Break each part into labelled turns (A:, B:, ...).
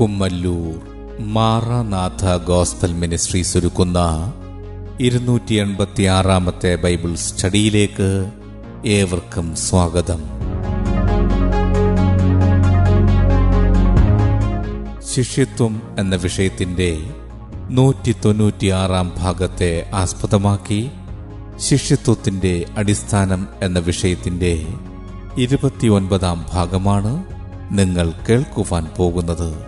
A: Kummallur Maranatha gospel ministries ഒരുക്കുന്ന ഇരുന്നൂറ്റി എൺപത്തി ആറാമത്തെ ബൈബിൾ സ്റ്റഡിയിലേക്ക് ഏവർക്കും സ്വാഗതം. ശിഷ്യത്വം എന്ന വിഷയത്തിന്റെ നൂറ്റി തൊണ്ണൂറ്റിയാറാം ഭാഗത്തെ ആസ്പദമാക്കി ശിഷ്യത്വത്തിന്റെ അടിസ്ഥാനം എന്ന വിഷയത്തിന്റെ ഇരുപത്തിയൊൻപതാം ഭാഗമാണ് നിങ്ങൾ കേൾക്കുവാൻ പോകുന്നത്.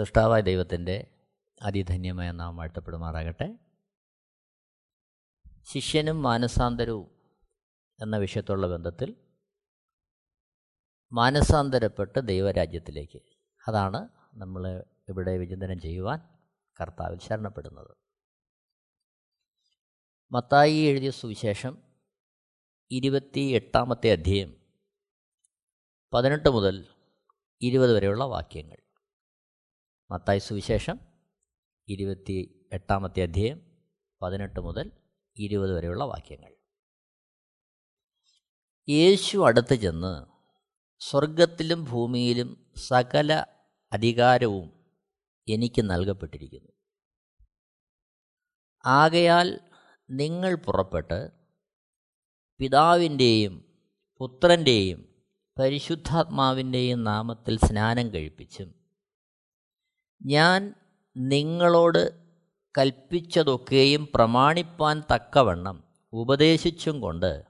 B: സൃഷ്ടാവായ ദൈവത്തിന്റെ അതിധന്യമായ നാം വാഴ്ത്തപ്പെടുമാറാകട്ടെ ശിഷ്യനും മാനസാന്തരവും എന്ന വിഷയത്തുള്ള ബന്ധത്തിൽ മാനസാന്തരപ്പെട്ട് ദൈവരാജ്യത്തിലേക്ക്. അതാണ് നമ്മൾ ഇവിടെ വിചിന്തനം ചെയ്യുവാൻ കർത്താവിൽ ശരണപ്പെടുന്നത്. മത്തായി എഴുതിയ സുവിശേഷം ഇരുപത്തി എട്ടാമത്തെ അധ്യായം പതിനെട്ട് മുതൽ ഇരുപത് വരെയുള്ള വാക്യങ്ങൾ. മത്തായി സുവിശേഷം ഇരുപത്തി എട്ടാമത്തെ അധ്യായം പതിനെട്ട് മുതൽ ഇരുപത് വരെയുള്ള വാക്യങ്ങൾ. യേശു അടുത്ത് ചെന്ന് സ്വർഗത്തിലും ഭൂമിയിലും സകല അധികാരവും എനിക്ക് നൽകപ്പെട്ടിരിക്കുന്നു. ആകയാൽ നിങ്ങൾ പുറപ്പെട്ട് പിതാവിന്റെയും പുത്രന്റെയും പരിശുദ്ധാത്മാവിന്റെയും നാമത്തിൽ സ്നാനം കഴിപ്പിച്ചും ഞാൻ നിങ്ങളോട് കൽപ്പിച്ചതൊക്കെയും പ്രമാണിപ്പാൻ തക്കവണ്ണം ഉപദേശിച്ചും കൊണ്ട്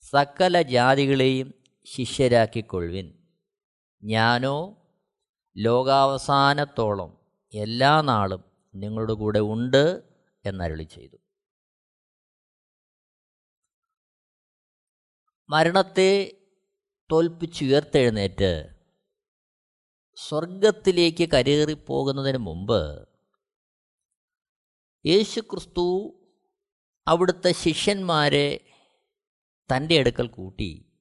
B: സകല ജാതികളെയും ശിഷ്യരാക്കിക്കൊള്ളുവിൻ. ഞാനോ ലോകാവസാനത്തോളം എല്ലാ നാളും നിങ്ങളുടെ കൂടെ ഉണ്ട് എന്നരുളി ചെയ്തു. മരണത്തെ തോൽപ്പിച്ചുയർത്തെഴുന്നേറ്റ് സ്വർഗത്തിലേക്ക് കരേറിപ്പോകുന്നതിന് മുമ്പ് യേശുക്രിസ്തു അവിടുത്തെ ശിഷ്യന്മാരെ തന്റെ അടുക്കൽ കൂട്ടി.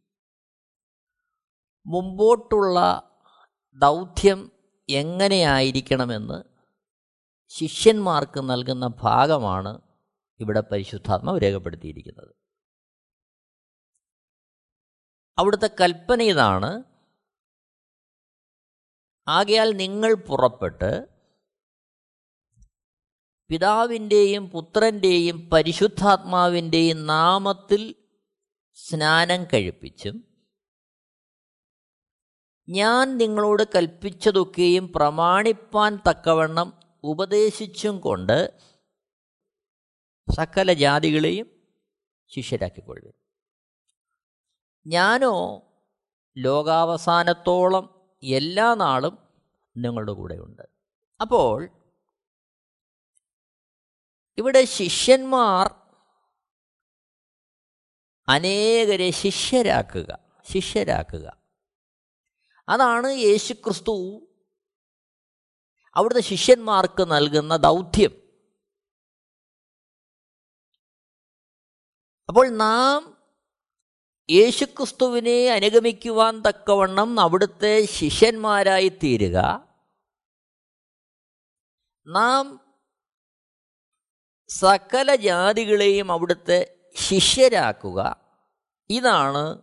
B: മുമ്പോട്ടുള്ള ദൗത്യം എങ്ങനെയായിരിക്കണമെന്ന് ശിഷ്യന്മാർക്ക് നൽകുന്ന ഭാഗമാണ് ഇവിടെ പരിശുദ്ധാത്മാവ് രേഖപ്പെടുത്തിയിരിക്കുന്നത്. അവിടുത്തെ കൽപ്പന ഇതാണ് ആകയാൽ നിങ്ങൾ പുറപ്പെട്ട് പിതാവിന്റെയും പുത്രന്റെയും പരിശുദ്ധാത്മാവിന്റെയും നാമത്തിൽ സ്നാനം കഴിപ്പിച്ചും ഞാൻ നിങ്ങളോട് കൽപ്പിച്ചതൊക്കെയും പ്രമാണിപ്പാൻ തക്കവണ്ണം ഉപദേശിച്ചും കൊണ്ട് സകല ജാതികളെയും ശിഷ്യരാക്കിക്കൊള്ളുക ഞാനോ ലോകാവസാനത്തോളം എല്ലാ നാളും നിങ്ങളുടെ കൂടെയുണ്ട്. അപ്പോൾ ഇവിടെ ശിഷ്യന്മാർ അനേകരെ ശിഷ്യരാക്കുക ശിഷ്യരാക്കുക. അതാണ് യേശുക്രിസ്തു അവിടുത്തെ ശിഷ്യന്മാർക്ക് നൽകുന്ന ദൗത്യം. അപ്പോൾ നാം യേശുക്രിസ്തുവിനെ അനുഗമിക്കുവാൻ തക്കവണ്ണം അവിടുത്തെ ശിഷ്യന്മാരായി തീരുക. നാം സകല ജാതികളെയും അവിടുത്തെ ശിഷ്യരാക്കുക. ഇതാണ്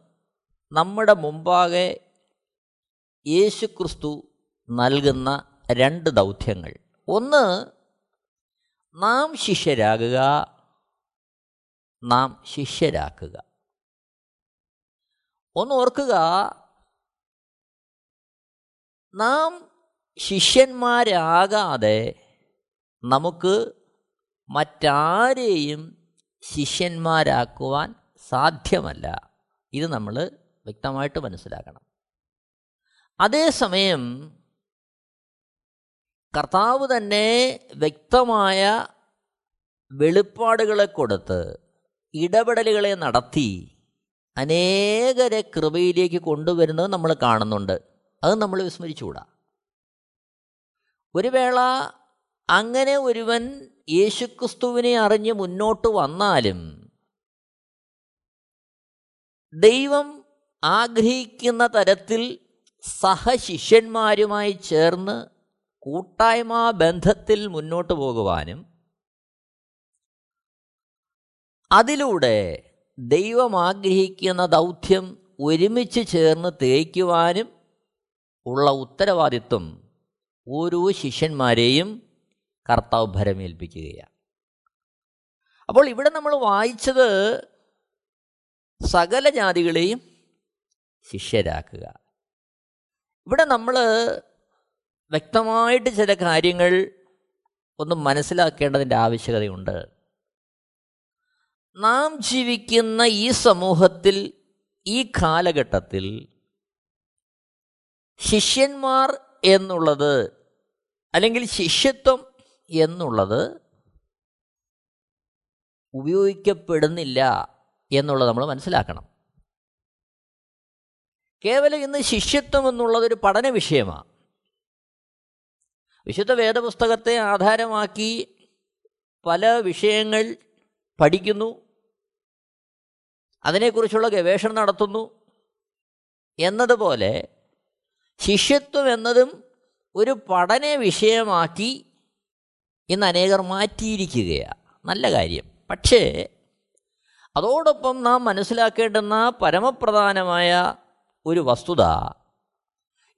B: നമ്മുടെ മുമ്പാകെ യേശുക്രിസ്തു നൽകുന്ന രണ്ട് ദൗത്യങ്ങൾ. ഒന്ന് നാം ശിഷ്യരാകുക നാം ശിഷ്യരാക്കുക. ഒന്ന് ഓർക്കുക. നാം ശിഷ്യന്മാരാകാതെ നമുക്ക് മറ്റാരെയും ശിഷ്യന്മാരാക്കുവാൻ സാധ്യമല്ല. ഇത് നമ്മൾ വ്യക്തമായിട്ട് മനസ്സിലാക്കണം. അതേസമയം കർത്താവ് തന്നെ വ്യക്തമായ വെളിപ്പാടുകളെ കൊടുത്ത് ഇടപെടലുകളെ നടത്തി അനേകരെ കൃപയിലേക്ക് കൊണ്ടുവരുന്നത് നമ്മൾ കാണുന്നുണ്ട്. അത് നമ്മൾ വിസ്മരിച്ചുകൂടാ. ഒരു വേള അങ്ങനെ ഒരുവൻ യേശുക്രിസ്തുവിനെ അറിഞ്ഞ് മുന്നോട്ട് വന്നാലും ദൈവം ആഗ്രഹിക്കുന്ന തരത്തിൽ സഹശിഷ്യന്മാരുമായി ചേർന്ന് കൂട്ടായ്മ ബന്ധത്തിൽ മുന്നോട്ട് പോകുവാനും അതിലൂടെ ദൈവം ആഗ്രഹിക്കുന്ന ദൗത്യം ഒരുമിച്ച് ചേർന്ന് തേക്കുവാനും ഉള്ള ഉത്തരവാദിത്വം ഓരോ ശിഷ്യന്മാരെയും കർത്താവ് ഭരമേൽപ്പിക്കുകയാണ്. അപ്പോൾ ഇവിടെ നമ്മൾ വായിച്ചത് സകല ജാതികളെയും ശിഷ്യരാക്കുക. ഇവിടെ നമ്മൾ വ്യക്തമായിട്ട് ചില കാര്യങ്ങൾ ഒന്ന് മനസ്സിലാക്കേണ്ടതിന്റെ ആവശ്യകതയുണ്ട്. നാം ജീവിക്കുന്ന ഈ സമൂഹത്തിൽ ഈ കാലഘട്ടത്തിൽ ശിഷ്യന്മാർ എന്നുള്ളത് അല്ലെങ്കിൽ ശിഷ്യത്വം എന്നുള്ളത് ഉപയോഗിക്കപ്പെടുന്നില്ല എന്നുള്ളത് നമ്മൾ മനസ്സിലാക്കണം. കേവലം ഇന്ന് ശിഷ്യത്വം എന്നുള്ളതൊരു പഠന വിഷയമാണ്. വിശുദ്ധ വേദപുസ്തകത്തെ ആധാരമാക്കി പല വിഷയങ്ങൾ പഠിക്കുന്നു. അതിനെക്കുറിച്ചുള്ള ഗവേഷണം നടത്തുന്നു. എന്നതുപോലെ ശിഷ്യത്വം എന്നതും ഒരു പഠന വിഷയമാക്കി ഇന്ന് അനേകർ മാറ്റിയിരിക്കുകയാണ് നല്ല കാര്യം. പക്ഷേ അതോടൊപ്പം നാം മനസ്സിലാക്കേണ്ടുന്ന പരമപ്രധാനമായ ഒരു വസ്തുത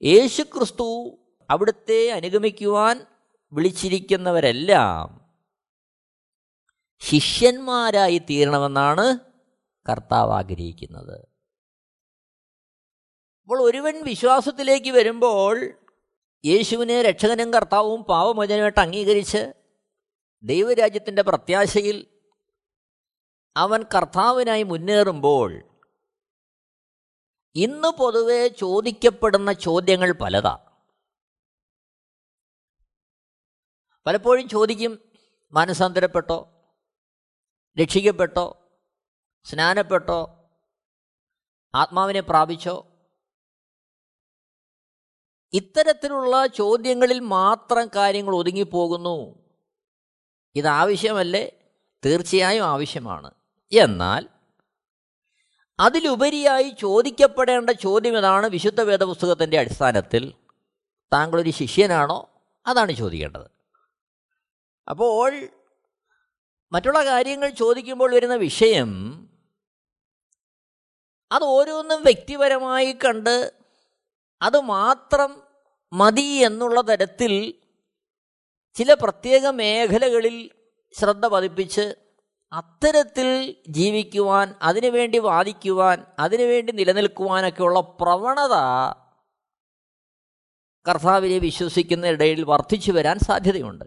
B: യേശുക്രിസ്തു അവിടുത്തെ അനുഗമിക്കുവാൻ വിളിച്ചിരിക്കുന്നവരെല്ലാം ശിഷ്യന്മാരായി തീരണമെന്നാണ് കർത്താവ് ആഗ്രഹിക്കുന്നത്. അപ്പോൾ ഒരുവൻ വിശ്വാസത്തിലേക്ക് വരുമ്പോൾ യേശുവിനെ രക്ഷകനും കർത്താവും പാവമോചനമായിട്ട് അംഗീകരിച്ച് ദൈവരാജ്യത്തിന്റെ പ്രത്യാശയിൽ അവൻ കർത്താവിനായി മുന്നേറുമ്പോൾ ഇന്ന് പൊതുവെ ചോദിക്കപ്പെടുന്ന ചോദ്യങ്ങൾ പലതാ. പലപ്പോഴും ചോദിക്കും മാനസാന്തരപ്പെട്ടോ രക്ഷിക്കപ്പെട്ടോ? സ്നാനപ്പെട്ടോ? ആത്മാവിനെ പ്രാപിച്ചോ? ഇത്തരത്തിലുള്ള ചോദ്യങ്ങളിൽ മാത്രം കാര്യങ്ങൾ ഒതുങ്ങിപ്പോകുന്നു. ഇതാവശ്യമല്ലേ? തീർച്ചയായും ആവശ്യമാണ്. എന്നാൽ അതിലുപരിയായി ചോദിക്കപ്പെടേണ്ട ചോദ്യം ഇതാണ് വിശുദ്ധ വേദപുസ്തകത്തിന്റെ അടിസ്ഥാനത്തിൽ താങ്കളൊരു ശിഷ്യനാണോ? അതാണ് ചോദിക്കേണ്ടത്. അപ്പോൾ മറ്റുള്ള കാര്യങ്ങൾ ചോദിക്കുമ്പോൾ വരുന്ന വിഷയം അത് ഓരോന്നും വ്യക്തിപരമായി കണ്ട് അത് മാത്രം മതി എന്നുള്ള തരത്തിൽ ചില പ്രത്യേക മേഖലകളിൽ ശ്രദ്ധ പതിപ്പിച്ച് അത്തരത്തിൽ ജീവിക്കുവാൻ അതിനുവേണ്ടി വാദിക്കുവാൻ അതിനുവേണ്ടി നിലനിൽക്കുവാനൊക്കെയുള്ള പ്രവണത കർത്താവിനെ വിശ്വസിക്കുന്ന ഇടയിൽ വർദ്ധിച്ചു വരാൻ സാധ്യതയുണ്ട്.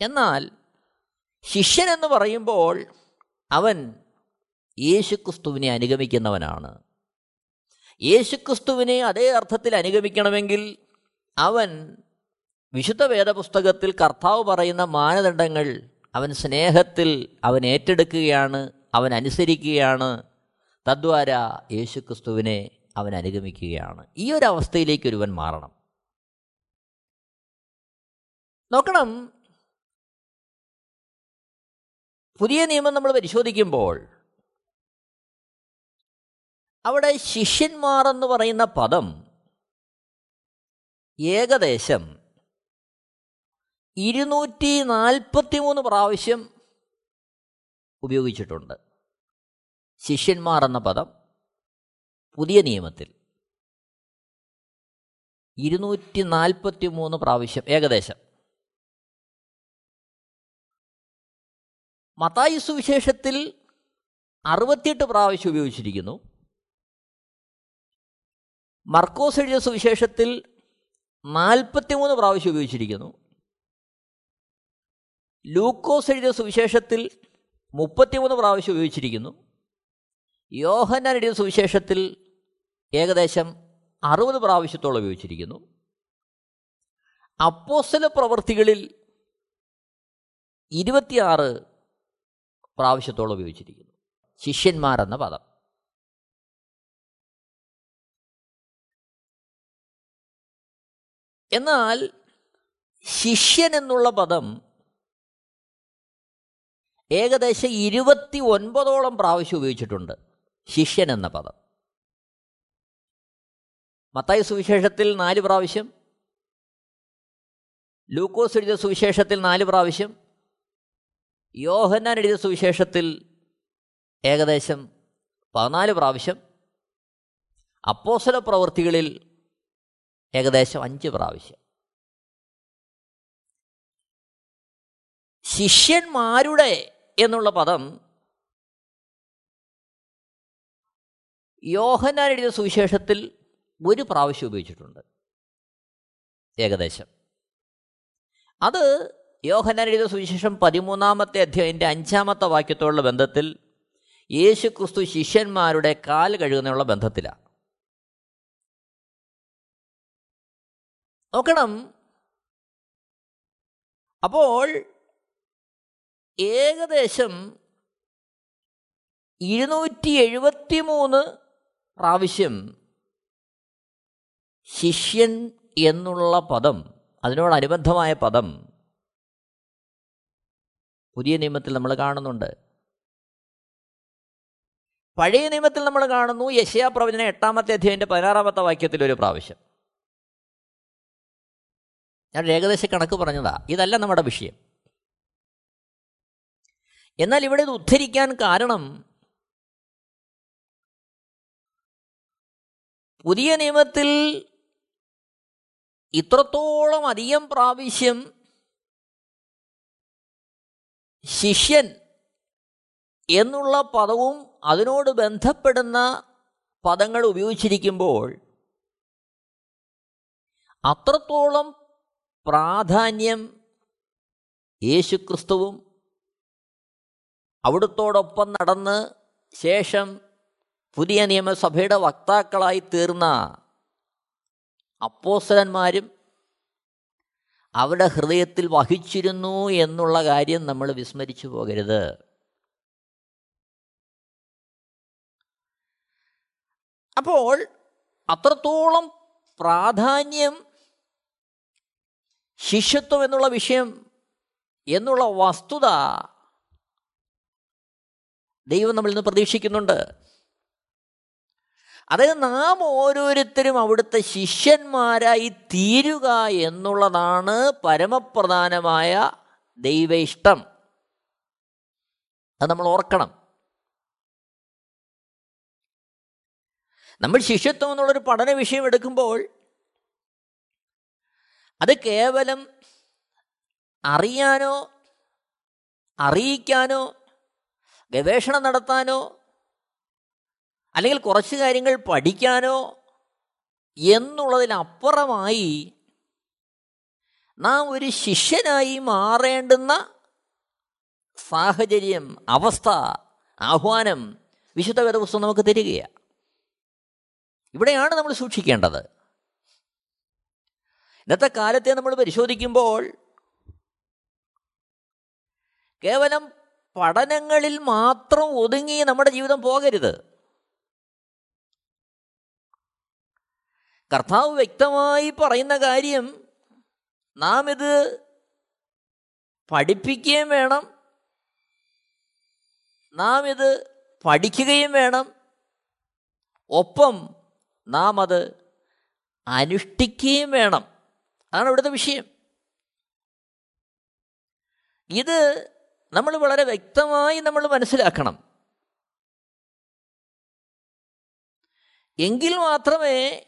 B: എന്നാൽ ശിഷ്യൻ എന്ന് പറയുമ്പോൾ അവൻ യേശുക്രിസ്തുവിനെ അനുഗമിക്കുന്നവനാണ്. യേശുക്രിസ്തുവിനെ അതേ അർത്ഥത്തിൽ അനുഗമിക്കണമെങ്കിൽ അവൻ വിശുദ്ധ വേദപുസ്തകത്തിൽ കർത്താവ് പറയുന്ന മാനദണ്ഡങ്ങൾ അവൻ സ്നേഹത്തിൽ അവൻ ഏറ്റെടുക്കുകയാണ് അവൻ അനുസരിക്കുകയാണ്. തദ്വാര യേശുക്രിസ്തുവിനെ അവൻ അനുഗമിക്കുകയാണ്. ഈ ഒരു അവസ്ഥയിലേക്ക് ഒരുവൻ മാറണം. നോക്കണം പുതിയ നിയമം നമ്മൾ പരിശോധിക്കുമ്പോൾ അവിടെ ശിഷ്യന്മാർ എന്ന് പറയുന്ന പദം ഏകദേശം ഇരുന്നൂറ്റി നാൽപ്പത്തി മൂന്ന് പ്രാവശ്യം ഉപയോഗിച്ചിട്ടുണ്ട്. ശിഷ്യന്മാർ എന്ന പദം പുതിയ നിയമത്തിൽ. ഇരുന്നൂറ്റി നാൽപ്പത്തി മൂന്ന് പ്രാവശ്യം ഏകദേശം. മത്തായി സുവിശേഷത്തിൽ അറുപത്തിയെട്ട് പ്രാവശ്യം ഉപയോഗിച്ചിരിക്കുന്നു. മർക്കോസ് എഴുതിയ സുവിശേഷത്തിൽ നാൽപ്പത്തിമൂന്ന് പ്രാവശ്യം ഉപയോഗിച്ചിരിക്കുന്നു. ലൂക്കോസ് എഴുതിയ സുവിശേഷത്തിൽ മുപ്പത്തിമൂന്ന് പ്രാവശ്യം ഉപയോഗിച്ചിരിക്കുന്നു. യോഹന്നാൻ എഴുതിയ സുവിശേഷത്തിൽ ഏകദേശം അറുപത് പ്രാവശ്യത്തോളം ഉപയോഗിച്ചിരിക്കുന്നു. അപ്പോസ്തല പ്രവൃത്തികളിൽ ഇരുപത്തിയാറ് പ്രാവശ്യത്തോളം ഉപയോഗിച്ചിരിക്കുന്നു. ശിഷ്യന്മാരെന്ന പദം. എന്നാൽ ശിഷ്യൻ എന്നുള്ള പദം ഏകദേശം ഇരുപത്തി ഒൻപതോളം പ്രാവശ്യം ഉപയോഗിച്ചിട്ടുണ്ട്. ശിഷ്യൻ എന്ന പദം. മത്തായ സുവിശേഷത്തിൽ നാല് പ്രാവശ്യം. ലൂക്കോസ് എഴുതിയ സുവിശേഷത്തിൽ നാല് പ്രാവശ്യം. യോഹന്നാൻ എഴുതിയ സുവിശേഷത്തിൽ ഏകദേശം പതിനാല് പ്രാവശ്യം അപ്പോസല പ്രവൃത്തികളിൽ ഏകദേശം അഞ്ച് പ്രാവശ്യം. ശിഷ്യന്മാരുടെ എന്നുള്ള പദം യോഹന്നാൻ എഴുതിയ സുവിശേഷത്തിൽ ഒരു പ്രാവശ്യം ഉപയോഗിച്ചിട്ടുണ്ട്. ഏകദേശം. അത് യോഹന്നാൻ എഴുതിയ സുവിശേഷം പതിമൂന്നാമത്തെ അധ്യായന്റെ അഞ്ചാമത്തെ വാക്യത്തോടുള്ള ബന്ധത്തിൽ യേശു ക്രിസ്തു ശിഷ്യന്മാരുടെ കാൽ കഴുകുന്നതിനുള്ള ബന്ധത്തിലാണ് നോക്കണം. അപ്പോൾ ഏകദേശം ഇരുന്നൂറ്റി എഴുപത്തി മൂന്ന് പ്രാവശ്യം ശിഷ്യൻ എന്നുള്ള പദം അതിനോടനുബന്ധമായ പദം പുതിയ നിയമത്തിൽ നമ്മൾ കാണുന്നുണ്ട്. പഴയ നിയമത്തിൽ നമ്മൾ കാണുന്നു യശയാ പ്രവചന എട്ടാമത്തെ അധ്യായന്റെ പതിനാറാമത്തെ വാക്യത്തിൽ ഒരു പ്രാവശ്യം. ഞാൻ ഏകദേശ കണക്ക് പറഞ്ഞതാ. ഇതല്ല നമ്മുടെ വിഷയം. എന്നാൽ ഇവിടെ ഇത് ഉദ്ധരിക്കാൻ കാരണം പുതിയ നിയമത്തിൽ ഇത്രത്തോളം അധികം പ്രാവശ്യം ശിഷ്യൻ എന്നുള്ള പദവും അതിനോട് ബന്ധപ്പെടുന്ന പദങ്ങൾ ഉപയോഗിച്ചിരിക്കുമ്പോൾ അത്രത്തോളം പ്രാധാന്യം യേശുക്രിസ്തുവും അവിടുത്തോടൊപ്പം നടന്ന് ശേഷം പുതിയ നിയമസഭയുടെ വക്താക്കളായി തീർന്ന അപ്പോസലന്മാരും അവരുടെ ഹൃദയത്തിൽ വഹിച്ചിരുന്നു എന്നുള്ള കാര്യം നമ്മൾ വിസ്മരിച്ചു പോകരുത്. അപ്പോൾ അത്രത്തോളം പ്രാധാന്യം ശിഷ്യത്വം എന്നുള്ള വിഷയം എന്നുള്ള വസ്തുത ദൈവം നമ്മളിൽ നിന്ന് പ്രതീക്ഷിക്കുന്നുണ്ട്. അതായത് നാം ഓരോരുത്തരും അവിടുത്തെ ശിഷ്യന്മാരായി തീരുക എന്നുള്ളതാണ് പരമപ്രധാനമായ ദൈവ ഇഷ്ടം അത് നമ്മൾ ഓർക്കണം. നമ്മൾ ശിഷ്യത്വം എന്നുള്ളൊരു പഠന വിഷയം എടുക്കുമ്പോൾ അത് കേവലം അറിയാനോ അറിയിക്കാനോ ഗവേഷണം നടത്താനോ അല്ലെങ്കിൽ കുറച്ച് കാര്യങ്ങൾ പഠിക്കാനോ എന്നുള്ളതിനപ്പുറമായി നാം ഒരു ശിഷ്യനായി മാറേണ്ടുന്ന സാഹചര്യം അവസ്ഥ ആഹ്വാനം വിശുദ്ധ വേദപുസ്തകം നമുക്ക് തരികയാണ്. ഇവിടെയാണ് നമ്മൾ സൂക്ഷിക്കേണ്ടത്. ഇന്നത്തെ കാലത്തെ നമ്മൾ പരിശോധിക്കുമ്പോൾ കേവലം പഠനങ്ങളിൽ മാത്രം ഒതുങ്ങി നമ്മുടെ ജീവിതം പോകരുത്. കർത്താവ് വ്യക്തമായി പറയുന്ന കാര്യം നാം ഇത് പഠിപ്പിക്കുകയും വേണം. നാം ഇത് പഠിക്കുകയും വേണം. ഒപ്പം നാം അത് അനുഷ്ഠിക്കുകയും വേണം. അതാണ് ഇവിടുത്തെ വിഷയം. ഇത് നമ്മൾ വളരെ വ്യക്തമായി നമ്മൾ മനസ്സിലാക്കണം. എങ്കിൽ മാത്രമേ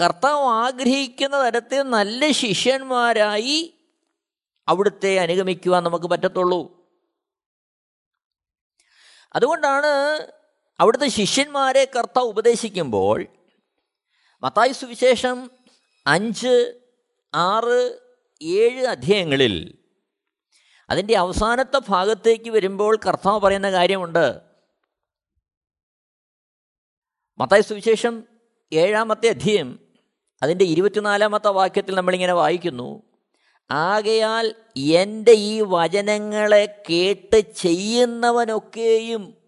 B: കർത്താവ് ആഗ്രഹിക്കുന്ന തരത്തിൽ നല്ല ശിഷ്യന്മാരായി അവിടുത്തെ അനുഗമിക്കുവാൻ നമുക്ക് പറ്റത്തുള്ളൂ. അതുകൊണ്ടാണ് അവിടുത്തെ ശിഷ്യന്മാരെ കർത്താവ് ഉപദേശിക്കുമ്പോൾ മത്തായി സുവിശേഷം അഞ്ച് ആറ് ഏഴ് അധ്യായങ്ങളിൽ അതിന്റെ അവസാനത്തെ ഭാഗത്തേക്ക് വരുമ്പോൾ കർത്താവ് പറയുന്ന കാര്യമുണ്ട്. മത്തായി സുവിശേഷം ഏഴാമത്തെ അധ്യയം അതിന്റെ ഇരുപത്തിനാലാമത്തെ വാക്യത്തിൽ നമ്മളിങ്ങനെ വായിക്കുന്നു. ആകയാൽ എന്റെ ഈ വചനങ്ങളെ കേട്ട് ചെയ്യുന്നവനൊക്കെയും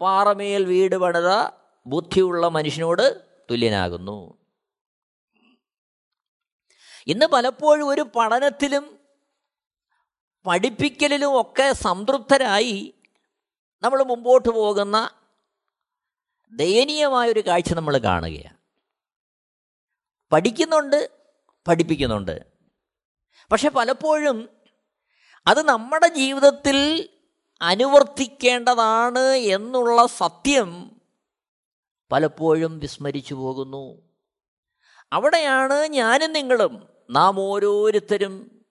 B: പാറമേൽ വീട് പണിത ബുദ്ധിയുള്ള മനുഷ്യനോട് തുല്യനാകുന്നു. ഇന്ന് പലപ്പോഴും ഒരു പഠനത്തിലും പഠിപ്പിക്കലിലും ഒക്കെ സംതൃപ്തരായി നമ്മൾ മുമ്പോട്ട് പോകുന്ന ദയനീയമായൊരു കാഴ്ച നമ്മൾ കാണുകയാണ്. പഠിക്കുന്നുണ്ട് പഠിപ്പിക്കുന്നുണ്ട്. പക്ഷെ പലപ്പോഴും അത് നമ്മുടെ ജീവിതത്തിൽ അനുവർത്തിക്കേണ്ടതാണ് എന്നുള്ള സത്യം പലപ്പോഴും വിസ്മരിച്ചു പോകുന്നു. അവിടെയാണ് ഞാനും നിങ്ങളും നാം ഓരോരുത്തരും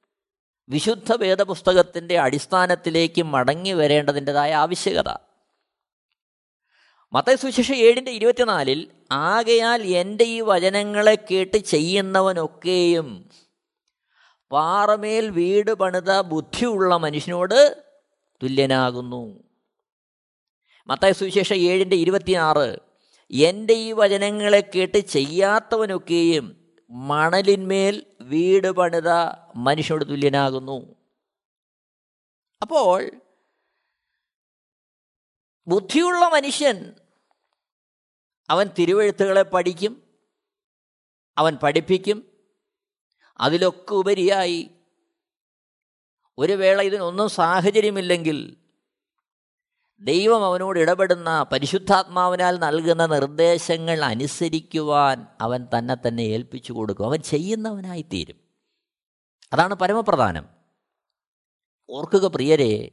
B: വിശുദ്ധ വേദപുസ്തകത്തിന്റെ അടിസ്ഥാനത്തിലേക്ക് മടങ്ങി വരേണ്ടതിന്റെതായ ആവശ്യകത. മത്തയ സുശേഷ ഏഴിന്റെ ഇരുപത്തിനാലിൽ ആകയാൽ എന്റെ ഈ വചനങ്ങളെ കേട്ട് ചെയ്യുന്നവനൊക്കെയും പാറമേൽ വീട് പണിത ബുദ്ധിയുള്ള മനുഷ്യനോട് തുല്യനാകുന്നു. മത്തായ സുവിശേഷം ഏഴിന്റെ ഇരുപത്തിയാറ് എന്റെ ഈ വചനങ്ങളെ കേട്ട് ചെയ്യാത്തവനൊക്കെയും മണലിന്മേൽ വീട് പണിത മനുഷ്യനോട് തുല്യനാകുന്നു. അപ്പോൾ ബുദ്ധിയുള്ള മനുഷ്യൻ അവൻ തിരുവഴുത്തുകളെ പഠിക്കും അവൻ പഠിപ്പിക്കും. അതിലൊക്കെ ഉപരിയായി ഒരു വേള ഇതിനൊന്നും സാഹചര്യമില്ലെങ്കിൽ ദൈവം അവനോട് ഇടപെടുന്ന പരിശുദ്ധാത്മാവിനാൽ നൽകുന്ന നിർദ്ദേശങ്ങൾ അനുസരിക്കുവാൻ അവൻ തന്നെ തന്നെ ഏൽപ്പിച്ചു കൊടുക്കും. അവൻ ചെയ്യുന്നവനായി തീരും അതാണ് പരമപ്രധാനം. ഓർക്കുക പ്രിയരെ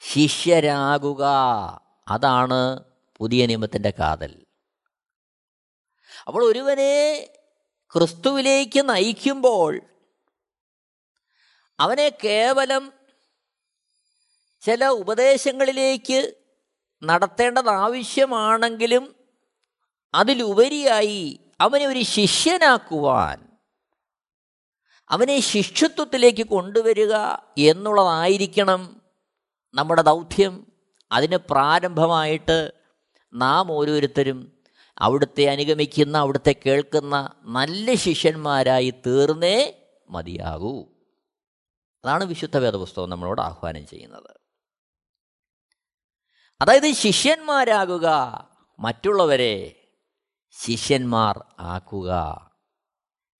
B: ശിഷ്യരാകുക. അതാണ് പുതിയ നിയമത്തിന്റെ കാതൽ. അപ്പോൾ ഒരുവനെ ക്രിസ്തുവിലേക്ക് നയിക്കുമ്പോൾ അവനെ കേവലം ചില ഉപദേശങ്ങളിലേക്ക് നടത്തേണ്ടത് ആവശ്യമാണെങ്കിലും അതിലുപരിയായി അവനെ ഒരു ശിഷ്യനാക്കുവാൻ അവനെ ശിഷ്യത്വത്തിലേക്ക് കൊണ്ടുവരിക എന്നുള്ളതായിരിക്കണം നമ്മുടെ ദൗത്യം. അതിന് പ്രാരംഭമായിട്ട് നാം ഓരോരുത്തരും അവിടുത്തെ അനുഗമിക്കുന്ന അവിടുത്തെ കേൾക്കുന്ന നല്ല ശിഷ്യന്മാരായി തീർന്നേ മതിയാകൂ. അതാണ് വിശുദ്ധ വേദപുസ്തകം നമ്മളോട് ആഹ്വാനം ചെയ്യുന്നത്. അതായത് ശിഷ്യന്മാരാകുക മറ്റുള്ളവരെ ശിഷ്യന്മാർ ആക്കുക.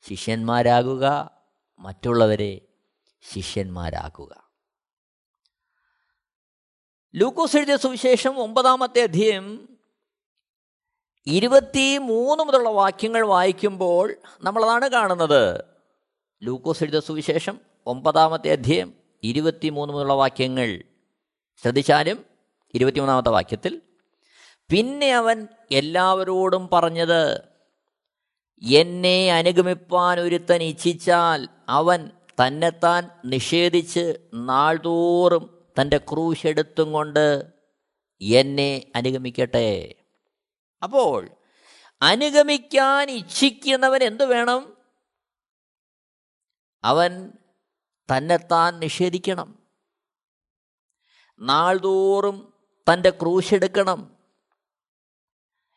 B: ശിഷ്യന്മാരാകുക മറ്റുള്ളവരെ ശിഷ്യന്മാരാക്കുക. ലൂക്കോസ് എഴുതിയ സുവിശേഷം ഒമ്പതാമത്തെ അധ്യയം ഇരുപത്തി മൂന്ന് മുതലുള്ള വാക്യങ്ങൾ വായിക്കുമ്പോൾ നമ്മളതാണ് കാണുന്നത്. ലൂക്കോസ് എഴുത സുവിശേഷം ഒമ്പതാമത്തെ അധ്യയം ഇരുപത്തി മൂന്ന് മുതലുള്ള വാക്യങ്ങൾ. ശ്രദ്ധിച്ചാലും ഇരുപത്തിമൂന്നാമത്തെ വാക്യത്തിൽ പിന്നെ അവൻ എല്ലാവരോടും പറഞ്ഞത് എന്നെ അനുഗമിപ്പാൻ ഒരുത്തൻ ഇച്ഛിച്ചാൽ അവൻ തന്നെത്താൻ നിഷേധിച്ച് നാൾതോറും തന്റെ ക്രൂശെടുത്തും കൊണ്ട് എന്നെ അനുഗമിക്കട്ടെ. അപ്പോൾ അനുഗമിക്കാൻ ഇച്ഛിക്കുന്നവൻ എന്തു വേണം? അവൻ തന്നെത്താൻ നിഷേധിക്കണം. നാൾതോറും തന്റെ ക്രൂശെടുക്കണം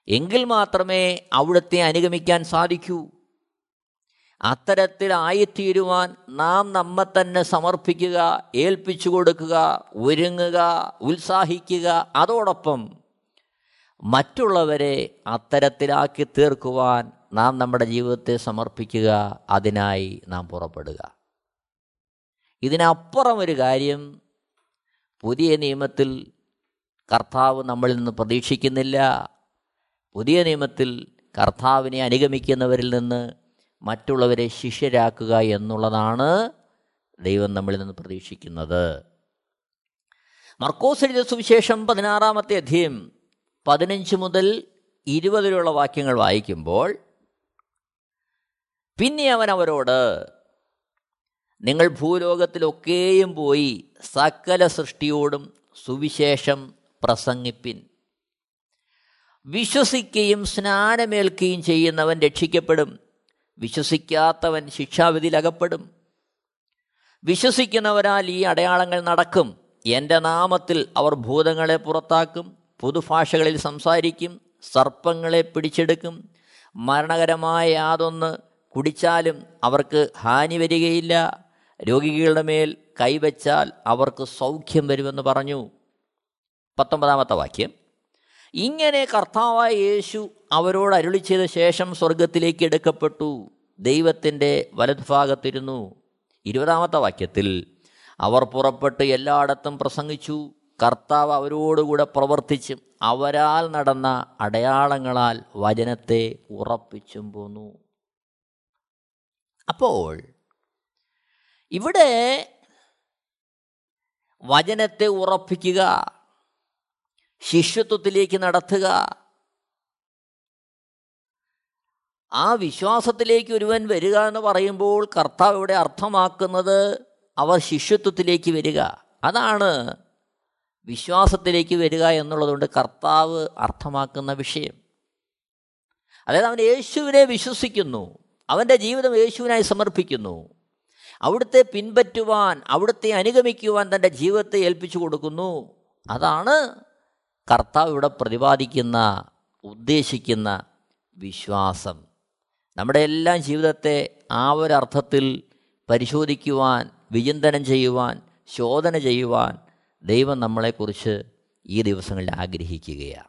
B: എങ്കിൽ മാത്രമേ അവിടുത്തെ അനുഗമിക്കാൻ സാധിക്കൂ. അത്തരത്തിലായിത്തീരുവാൻ നാം നമ്മെ തന്നെ സമർപ്പിക്കുക ഏൽപ്പിച്ചു കൊടുക്കുക ഒരുങ്ങുക ഉത്സാഹിക്കുക അതോടൊപ്പം മറ്റുള്ളവരെ അത്തരത്തിലാക്കി തീർക്കുവാൻ നാം നമ്മുടെ ജീവിതത്തെ സമർപ്പിക്കുക അതിനായി നാം പുറപ്പെടുക. ഇതിനപ്പുറം ഒരു കാര്യം പുതിയ നിയമത്തിൽ കർത്താവ് നമ്മളിൽ നിന്ന് പ്രതീക്ഷിക്കുന്നില്ല. പുതിയ നിയമത്തിൽ കർത്താവിനെ അനുഗമിക്കുന്നവരിൽ നിന്ന് മറ്റുള്ളവരെ ശിഷ്യരാക്കുക എന്നുള്ളതാണ് ദൈവം നമ്മളിൽ നിന്ന് പ്രതീക്ഷിക്കുന്നത്. മർക്കോസ് എഴുതിയ സുവിശേഷം പതിനാറാമത്തെ അധ്യയം പതിനഞ്ച് മുതൽ ഇരുപതിലുള്ള വാക്യങ്ങൾ വായിക്കുമ്പോൾ പിന്നെ അവൻ അവരോട് നിങ്ങൾ ഭൂലോകത്തിലൊക്കെയും പോയി സകല സൃഷ്ടിയോടും സുവിശേഷം പ്രസംഗിപ്പിൻ. വിശ്വസിക്കുകയും സ്നാനമേൽക്കുകയും ചെയ്യുന്നവൻ രക്ഷിക്കപ്പെടും. വിശ്വസിക്കാത്തവൻ ശിക്ഷാവിധിയിലകപ്പെടും വിശ്വസിക്കുന്നവരാൽ ഈ അടയാളങ്ങൾ നടക്കും. എന്റെ നാമത്തിൽ അവർ ഭൂതങ്ങളെ പുറത്താക്കും. പുതുഭാഷകളിൽ സംസാരിക്കും സർപ്പങ്ങളെ പിടിച്ചെടുക്കും മരണകരമായ യാതൊന്ന് കുടിച്ചാലും അവർക്ക് ഹാനി വരികയില്ല രോഗികളുടെ മേൽ കൈവച്ചാൽ അവർക്ക് സൗഖ്യം വരുമെന്ന് പറഞ്ഞു. പത്തൊമ്പതാമത്തെ വാക്യം. ഇങ്ങനെ കർത്താവായ യേശു അവരോട് അരുളി ചെയ്ത ശേഷം സ്വർഗത്തിലേക്ക് എടുക്കപ്പെട്ടു. ദൈവത്തിന്റെ വലതുഭാഗത്തിരുന്നു. ഇരുപതാമത്തെ വാക്യത്തിൽ അവർ പുറപ്പെട്ട് എല്ലായിടത്തും പ്രസംഗിച്ചു. കർത്താവ് അവരോടുകൂടെ പ്രവർത്തിച്ചും അവരാൽ നടന്ന അടയാളങ്ങളാൽ വചനത്തെ ഉറപ്പിച്ചും പോന്നു. അപ്പോൾ ഇവിടെ വചനത്തെ ഉറപ്പിക്കുക ശിഷ്യത്വത്തിലേക്ക് നടത്തുക ആ വിശ്വാസത്തിലേക്ക് ഒരുവൻ വരിക എന്ന് പറയുമ്പോൾ കർത്താവ് ഇവിടെ അർത്ഥമാക്കുന്നത് അവർ ശിഷ്യത്വത്തിലേക്ക് വരിക. അതാണ് വിശ്വാസത്തിലേക്ക് വരിക എന്നുള്ളതുകൊണ്ട് കർത്താവ് അർത്ഥമാക്കുന്ന വിഷയം. അതായത് അവൻ യേശുവിനെ വിശ്വസിക്കുന്നു. അവന്റെ ജീവിതം യേശുവിനായി സമർപ്പിക്കുന്നു. അവിടുത്തെ പിൻപറ്റുവാൻ അവിടുത്തെ അനുഗമിക്കുവാൻ തന്റെ ജീവിതത്തെ ഏൽപ്പിച്ചു കൊടുക്കുന്നു. അതാണ് കർത്താവ് ഇവിടെ പ്രതിപാദിക്കുന്ന ഉദ്ദേശിക്കുന്ന വിശ്വാസം. നമ്മുടെ എല്ലാ ജീവിതത്തെ ആ ഒരർത്ഥത്തിൽ പരിശോധിക്കുവാൻ വിചിന്തനം ചെയ്യുവാൻ ശോധന ചെയ്യുവാൻ ദൈവം നമ്മളെക്കുറിച്ച് ഈ ദിവസങ്ങളിൽ ആഗ്രഹിക്കുകയാണ്.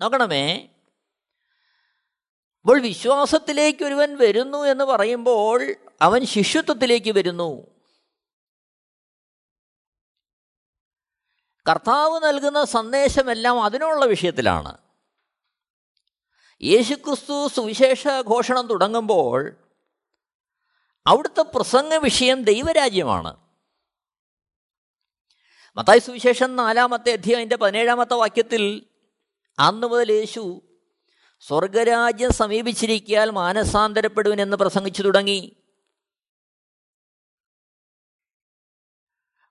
B: നോക്കണമേ അപ്പോൾ വിശ്വാസത്തിലേക്ക് ഒരുവൻ വരുന്നു എന്ന് പറയുമ്പോൾ അവൻ ശിഷ്യത്വത്തിലേക്ക് വരുന്നു. കർത്താവ് നൽകുന്ന സന്ദേശമെല്ലാം അതിനുള്ള വിഷയത്തിലാണ്. യേശുക്രിസ്തു സുവിശേഷ ഘോഷണം തുടങ്ങുമ്പോൾ അവിടുത്തെ പ്രസംഗ വിഷയം ദൈവരാജ്യമാണ്. മത്തായി സുവിശേഷം നാലാമത്തെ അധ്യായന്റെ പതിനേഴാമത്തെ വാക്യത്തിൽ അന്ന് മുതൽ യേശു സ്വർഗരാജ്യം മാനസാന്തരപ്പെടുവൻ എന്ന് പ്രസംഗിച്ചു തുടങ്ങി.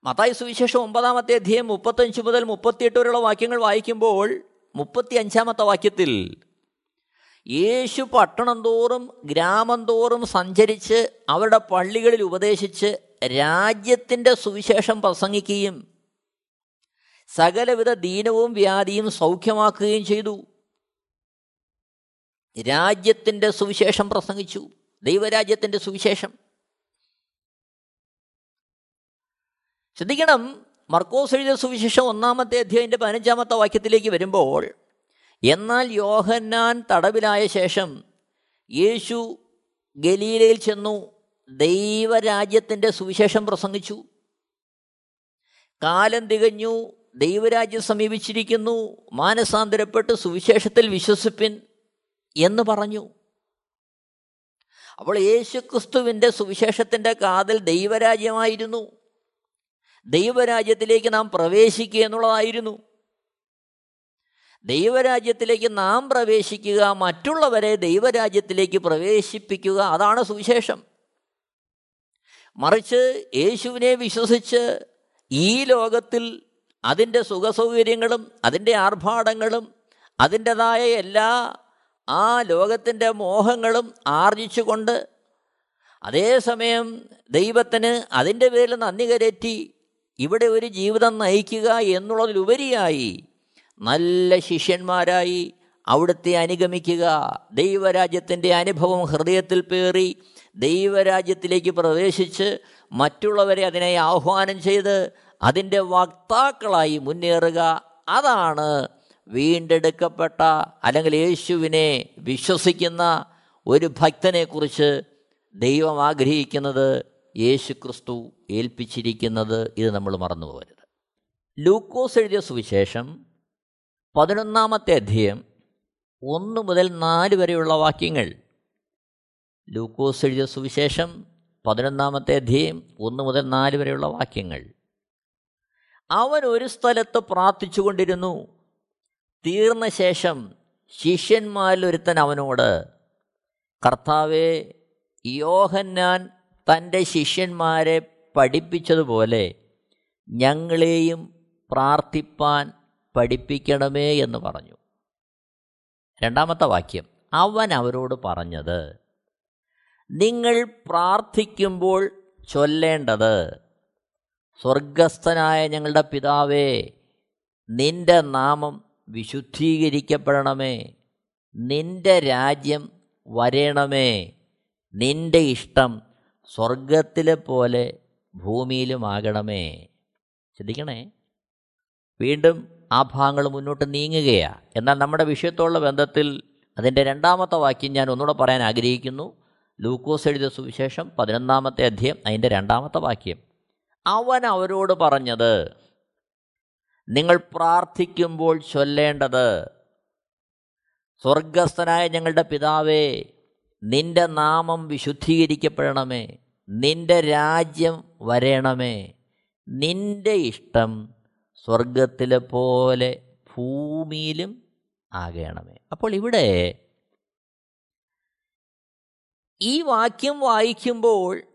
B: മത്തായി സുവിശേഷം ഒമ്പതാമത്തെ അധ്യായം മുപ്പത്തഞ്ച് മുതൽ മുപ്പത്തിയെട്ട് വരെയുള്ള വാക്യങ്ങൾ വായിക്കുമ്പോൾ മുപ്പത്തി അഞ്ചാമത്തെ വാക്യത്തിൽ യേശു പട്ടണം തോറും ഗ്രാമം തോറും സഞ്ചരിച്ച് അവരുടെ പള്ളികളിൽ ഉപദേശിച്ച് രാജ്യത്തിന്റെ സുവിശേഷം പ്രസംഗിക്കുകയും സകലവിധ ദീനവും വ്യാധിയും സൗഖ്യമാക്കുകയും ചെയ്തു. രാജ്യത്തിന്റെ സുവിശേഷം പ്രസംഗിച്ചു. ദൈവരാജ്യത്തിന്റെ സുവിശേഷം. ശ്രദ്ധിക്കണം മർക്കോസ് എഴുതിയ സുവിശേഷം ഒന്നാമത്തെ അധ്യായന്റെ പതിനഞ്ചാമത്തെ വാക്യത്തിലേക്ക് വരുമ്പോൾ എന്നാൽ യോഹന്നാൻ തടവിലായ ശേഷം യേശു ഗലീലയിൽ ചെന്നു ദൈവരാജ്യത്തിന്റെ സുവിശേഷം പ്രസംഗിച്ചു. കാലം തികഞ്ഞു ദൈവരാജ്യം സമീപിച്ചിരിക്കുന്നു മാനസാന്തരപ്പെട്ട് സുവിശേഷത്തിൽ വിശ്വസിപ്പിൻ എന്ന് പറഞ്ഞു. അപ്പോൾ യേശുക്രിസ്തുവിന്റെ സുവിശേഷത്തിന്റെ കാതൽ ദൈവരാജ്യമായിരുന്നു. ദൈവരാജ്യത്തിലേക്ക് നാം പ്രവേശിക്കുക എന്നുള്ളതായിരുന്നു. ദൈവരാജ്യത്തിലേക്ക് നാം പ്രവേശിക്കുക മറ്റുള്ളവരെ ദൈവരാജ്യത്തിലേക്ക് പ്രവേശിപ്പിക്കുക അതാണ് സുവിശേഷം. മറിച്ച് യേശുവിനെ വിശ്വസിച്ച് ഈ ലോകത്തിൽ അതിന്റെ സുഖസൗകര്യങ്ങളും അതിന്റെ ആർഭാടങ്ങളും അതിന്റെതായ എല്ലാ ആ ലോകത്തിന്റെ മോഹങ്ങളും ആർജിച്ചുകൊണ്ട് അതേസമയം ദൈവത്തിന് അതിന്റെ പേരിൽ നന്ദി കരറ്റി ഇവിടെ ഒരു ജീവിതം നയിക്കുക എന്നുള്ളതിലുപരിയായി നല്ല ശിഷ്യന്മാരായി അവിടുത്തെ അനുഗമിക്കുക. ദൈവരാജ്യത്തിന്റെ അനുഭവം ഹൃദയത്തിൽ പേറി ദൈവരാജ്യത്തിലേക്ക് പ്രവേശിച്ച് മറ്റുള്ളവരെ അതിനെ ആഹ്വാനം ചെയ്ത് അതിന്റെ വക്താക്കളായി മുന്നേറുക. അതാണ് വീണ്ടെടുക്കപ്പെട്ട അല്ലെങ്കിൽ യേശുവിനെ വിശ്വസിക്കുന്ന ഒരു ഭക്തനെക്കുറിച്ച് ദൈവം ആഗ്രഹിക്കുന്നത് യേശു ക്രിസ്തു ഏൽപ്പിച്ചിരിക്കുന്നത്. ഇത് നമ്മൾ മറന്നു പോകരുത് ലൂക്കോസ് എഴുതിയ സുവിശേഷം പതിനൊന്നാമത്തെ അധ്യയം ഒന്ന് മുതൽ നാല് വരെയുള്ള വാക്യങ്ങൾ. ലൂക്കോസ് എഴുതിയ സുവിശേഷം പതിനൊന്നാമത്തെ അധ്യയം ഒന്ന് മുതൽ നാല് വരെയുള്ള വാക്യങ്ങൾ. അവൻ ഒരു സ്ഥലത്ത് പ്രാർത്ഥിച്ചുകൊണ്ടിരുന്നു. തീർന്ന ശേഷം ശിഷ്യന്മാരിൽ ഒരുത്തൻ അവനോട് കർത്താവെ യോഹന്നാൻ തന്റെ ശിഷ്യന്മാരെ പഠിപ്പിച്ചതുപോലെ ഞങ്ങളെയും പ്രാർത്ഥിപ്പാൻ പഠിപ്പിക്കണമേ എന്ന് പറഞ്ഞു. രണ്ടാമത്തെ വാക്യം അവൻ അവരോട് പറഞ്ഞത് നിങ്ങൾ പ്രാർത്ഥിക്കുമ്പോൾ ചൊല്ലേണ്ടത് സ്വർഗസ്ഥനായ ഞങ്ങളുടെ പിതാവേ നിന്റെ നാമം വിശുദ്ധീകരിക്കപ്പെടണമേ. നിന്റെ രാജ്യം വരേണമേ. നിന്റെ ഇഷ്ടം സ്വർഗത്തിലെ പോലെ ഭൂമിയിലുമാകണമേ. ശ്രദ്ധിക്കണേ. വീണ്ടും ആ ഭാഗങ്ങൾ മുന്നോട്ട് നീങ്ങുകയാണ് എന്നാൽ നമ്മുടെ വിഷയത്തോടുള്ള ബന്ധത്തിൽ അതിന്റെ രണ്ടാമത്തെ വാക്യം ഞാൻ ഒന്നുകൂടെ പറയാൻ ആഗ്രഹിക്കുന്നു. ലൂക്കോസ് എഴുതിയ സുവിശേഷം പതിനൊന്നാമത്തെ അധ്യയം അതിന്റെ രണ്ടാമത്തെ വാക്യം. അവൻ അവരോട് പറഞ്ഞത് നിങ്ങൾ പ്രാർത്ഥിക്കുമ്പോൾ ചൊല്ലേണ്ടത് സ്വർഗസ്ഥനായ ഞങ്ങളുടെ പിതാവേ നിന്റെ നാമം വിശുദ്ധീകരിക്കപ്പെടണമേ നിന്റെ രാജ്യം വരേണമേ നിന്റെ ഇഷ്ടം സ്വർഗത്തിലെ പോലെ ഭൂമിയിലും ആകണമേ. അപ്പോൾ ഇവിടെ ഈ വാക്യം വായിക്കുമ്പോൾ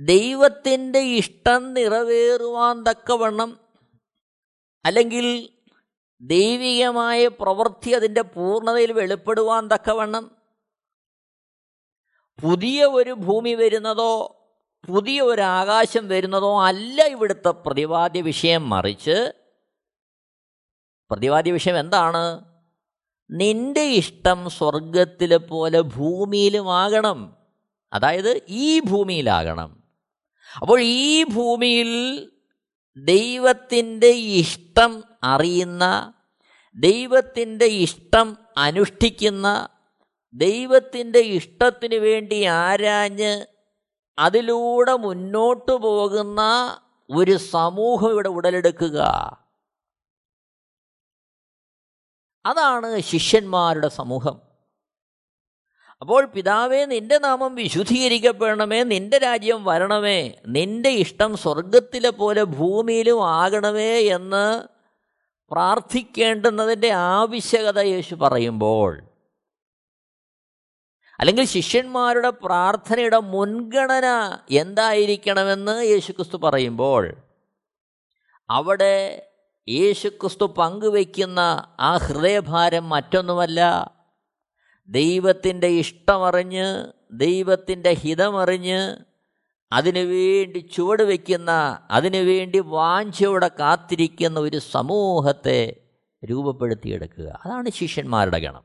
B: ദൈവത്തിന്റെ ഇഷ്ടം നിറവേറുവാൻ തക്കവണ്ണം അല്ലെങ്കിൽ ദൈവികമായ പ്രവൃത്തി അതിന്റെ പൂർണതയിൽ വെളിപ്പെടുവാൻ തക്കവണ്ണം പുതിയ ഒരു ഭൂമി വരുന്നതോ പുതിയ ഒരു ആകാശം വരുന്നതോ അല്ല ഇവിടുത്തെ പ്രതിപാദ്യ വിഷയം മറിച്ച് പ്രതിപാദ്യ വിഷയം എന്താണ്? നിന്റെ ഇഷ്ടം സ്വർഗത്തിലെ പോലെ ഭൂമിയിലുമാകണം. അതായത് ഈ ഭൂമിയിലാകണം. അപ്പോൾ ഈ ഭൂമിയിൽ ദൈവത്തിന്റെ ഇഷ്ടം അറിയുന്ന ദൈവത്തിന്റെ ഇഷ്ടം അനുഷ്ഠിക്കുന്ന ദൈവത്തിന്റെ ഇഷ്ടത്തിന് വേണ്ടി ആരാഞ്ഞ് അതിലൂടെ മുന്നോട്ടു പോകുന്ന ഒരു സമൂഹം ഇവിടെ ഉടലെടുക്കുക. അതാണ് ശിഷ്യന്മാരുടെ സമൂഹം. അപ്പോൾ പിതാവേ നിന്റെ നാമം വിശുദ്ധീകരിക്കപ്പെടണമേ നിന്റെ രാജ്യം വരണമേ നിന്റെ ഇഷ്ടം സ്വർഗത്തിലെ പോലെ ഭൂമിയിലും ആകണമേ എന്ന് പ്രാർത്ഥിക്കേണ്ടുന്നതിന്റെ ആവശ്യകത യേശു പറയുമ്പോൾ അല്ലെങ്കിൽ ശിഷ്യന്മാരുടെ പ്രാർത്ഥനയുടെ മുൻഗണന എന്തായിരിക്കണമെന്ന് യേശുക്രിസ്തു പറയുമ്പോൾ അവിടെ യേശുക്രിസ്തു പങ്കുവയ്ക്കുന്ന ആ ഹൃദയഭാരം മറ്റൊന്നുമല്ല. ദൈവത്തിന്റെ ഇഷ്ടമറിഞ്ഞ് ദൈവത്തിന്റെ ഹിതമറിഞ്ഞ് അതിനുവേണ്ടി ചുവട് വയ്ക്കുന്ന അതിനുവേണ്ടി വാഞ്ചയോടെ കാത്തിരിക്കുന്ന ഒരു സമൂഹത്തെ രൂപപ്പെടുത്തിയെടുക്കുക. അതാണ് ശിഷ്യന്മാരുടെ ഗണം.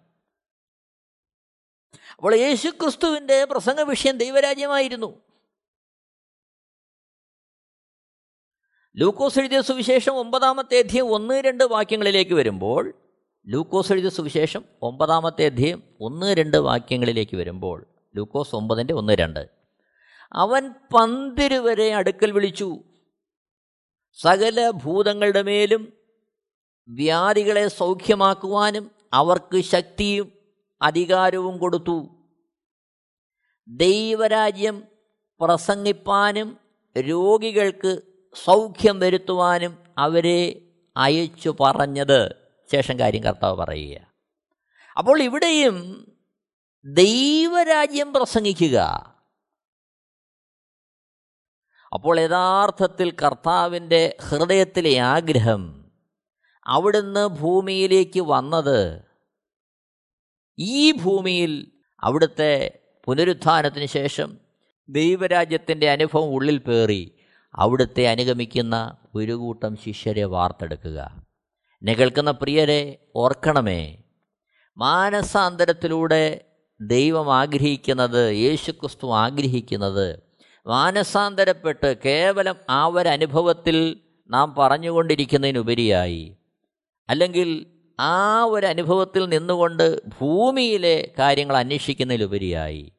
B: അപ്പോൾ യേശുക്രിസ്തുവിന്റെ പ്രസംഗ വിഷയം ദൈവരാജ്യമായിരുന്നു. ലൂക്കോസ് എഴുതിയ സുവിശേഷം ഒമ്പതാമത്തെ അധ്യയം ഒന്ന് രണ്ട് വാക്യങ്ങളിലേക്ക് വരുമ്പോൾ ലൂക്കോസ് എഴുതിയ സുവിശേഷം ഒമ്പതാമത്തെ അധ്യയം ഒന്ന് രണ്ട് വാക്യങ്ങളിലേക്ക് വരുമ്പോൾ ലൂക്കോസ് ഒമ്പതിന്റെ ഒന്ന് രണ്ട്. അവൻ പന്തിരുവരെ അടുക്കൽ വിളിച്ചു. സകല ഭൂതങ്ങളുടെ മേലും വ്യാധികളെ സൗഖ്യമാക്കുവാനും അവർക്ക് ശക്തിയും അധികാരവും കൊടുത്തു. ദൈവരാജ്യം പ്രസംഗിപ്പാനും രോഗികൾക്ക് സൗഖ്യം വരുത്തുവാനും അവരെ അയച്ചു പറഞ്ഞത്. ശേഷം കാര്യം കർത്താവ് പറയുക അപ്പോൾ ഇവിടെയും ദൈവരാജ്യം പ്രസംഗിക്കുക. അപ്പോൾ യഥാർത്ഥത്തിൽ കർത്താവിന്റെ ഹൃദയത്തിലെ ആഗ്രഹം അവിടുന്ന് ഭൂമിയിലേക്ക് വന്നത് ഈ ഭൂമിയിൽ അവിടുത്തെ പുനരുത്ഥാനത്തിന് ശേഷം ദൈവരാജ്യത്തിന്റെ അനുഭവം ഉള്ളിൽ പേറി അവിടുത്തെ അനുഗമിക്കുന്ന ഒരു കൂട്ടം ശിഷ്യരെ വാർത്തെടുക്കുക. എന്നെ കേൾക്കുന്ന പ്രിയരെ ഓർക്കണമേ. മാനസാന്തരത്തിലൂടെ ദൈവം ആഗ്രഹിക്കുന്നത് യേശുക്രിസ്തു ആഗ്രഹിക്കുന്നത് മാനസാന്തരപ്പെട്ട് കേവലം ആ ഒരനുഭവത്തിൽ നാം പറഞ്ഞുകൊണ്ടിരിക്കുന്നതിനുപരിയായി. അല്ലെങ്കിൽ ആ ഒരു അനുഭവത്തിൽ നിന്നുകൊണ്ട് ഭൂമിയിലെ കാര്യങ്ങൾ അന്വേഷിക്കുന്നതിലുപരിയായി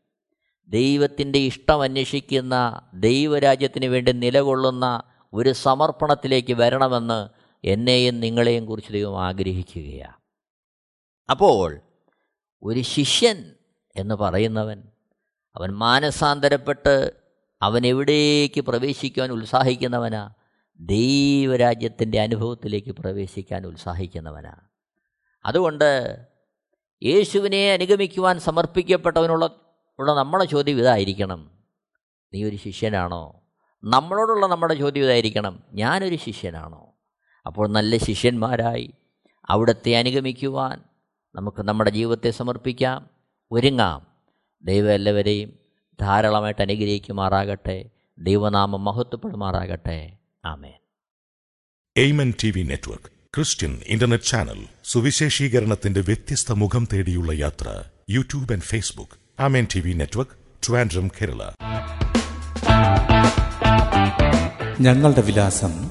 B: ദൈവത്തിന്റെ ഇഷ്ടം അന്വേഷിക്കുന്ന ദൈവരാജ്യത്തിന് വേണ്ടി നിലകൊള്ളുന്ന ഒരു സമർപ്പണത്തിലേക്ക് വരണമെന്ന് എന്നെയും നിങ്ങളെയും കുറിച്ച് ദൈവം ആഗ്രഹിക്കുകയാണ്. അപ്പോൾ ഒരു ശിഷ്യൻ എന്ന് പറയുന്നവൻ അവൻ മാനസാന്തരപ്പെട്ട് അവൻ എവിടേക്ക് പ്രവേശിക്കുവാൻ ഉത്സാഹിക്കുന്നവനാ? ദൈവരാജ്യത്തിന്റെ അനുഭവത്തിലേക്ക് പ്രവേശിക്കാൻ ഉത്സാഹിക്കുന്നവനാ. അതുകൊണ്ട് യേശുവിനെ അനുഗമിക്കുവാൻ സമർപ്പിക്കപ്പെട്ടവനുള്ള ഉള്ള നമ്മുടെ ചോദ്യം ഇതായിരിക്കണം. നീ ഒരു ശിഷ്യനാണോ? നമ്മളോടുള്ള നമ്മുടെ ചോദ്യം ഇതായിരിക്കണം. ഞാനൊരു ശിഷ്യനാണോ? അപ്പോൾ നല്ല ശിഷ്യന്മാരായി അവിടത്തെ അനുഗമിക്കുവാൻ നമുക്ക് നമ്മുടെ ജീവിതത്തെ സമർപ്പിക്കാം. ഒരുങ്ങാം. ദൈവം എല്ലാവരെയും ധാരാളമായിട്ട് അനുഗ്രഹിക്കുമാറാകട്ടെ. ദൈവനാമം മഹത്വപ്പെടുമാറാകട്ടെ. ആമേൻ.
C: Amen T V network Christian internet channel സുവിശേഷീകരണത്തിന്റെ വ്യത്യസ്ത മുഖം തേടിയുള്ള യാത്ര YouTube and Facebook. Amen T V network Trivandrum Kerala.
A: ഞങ്ങളുടെ വിലാസം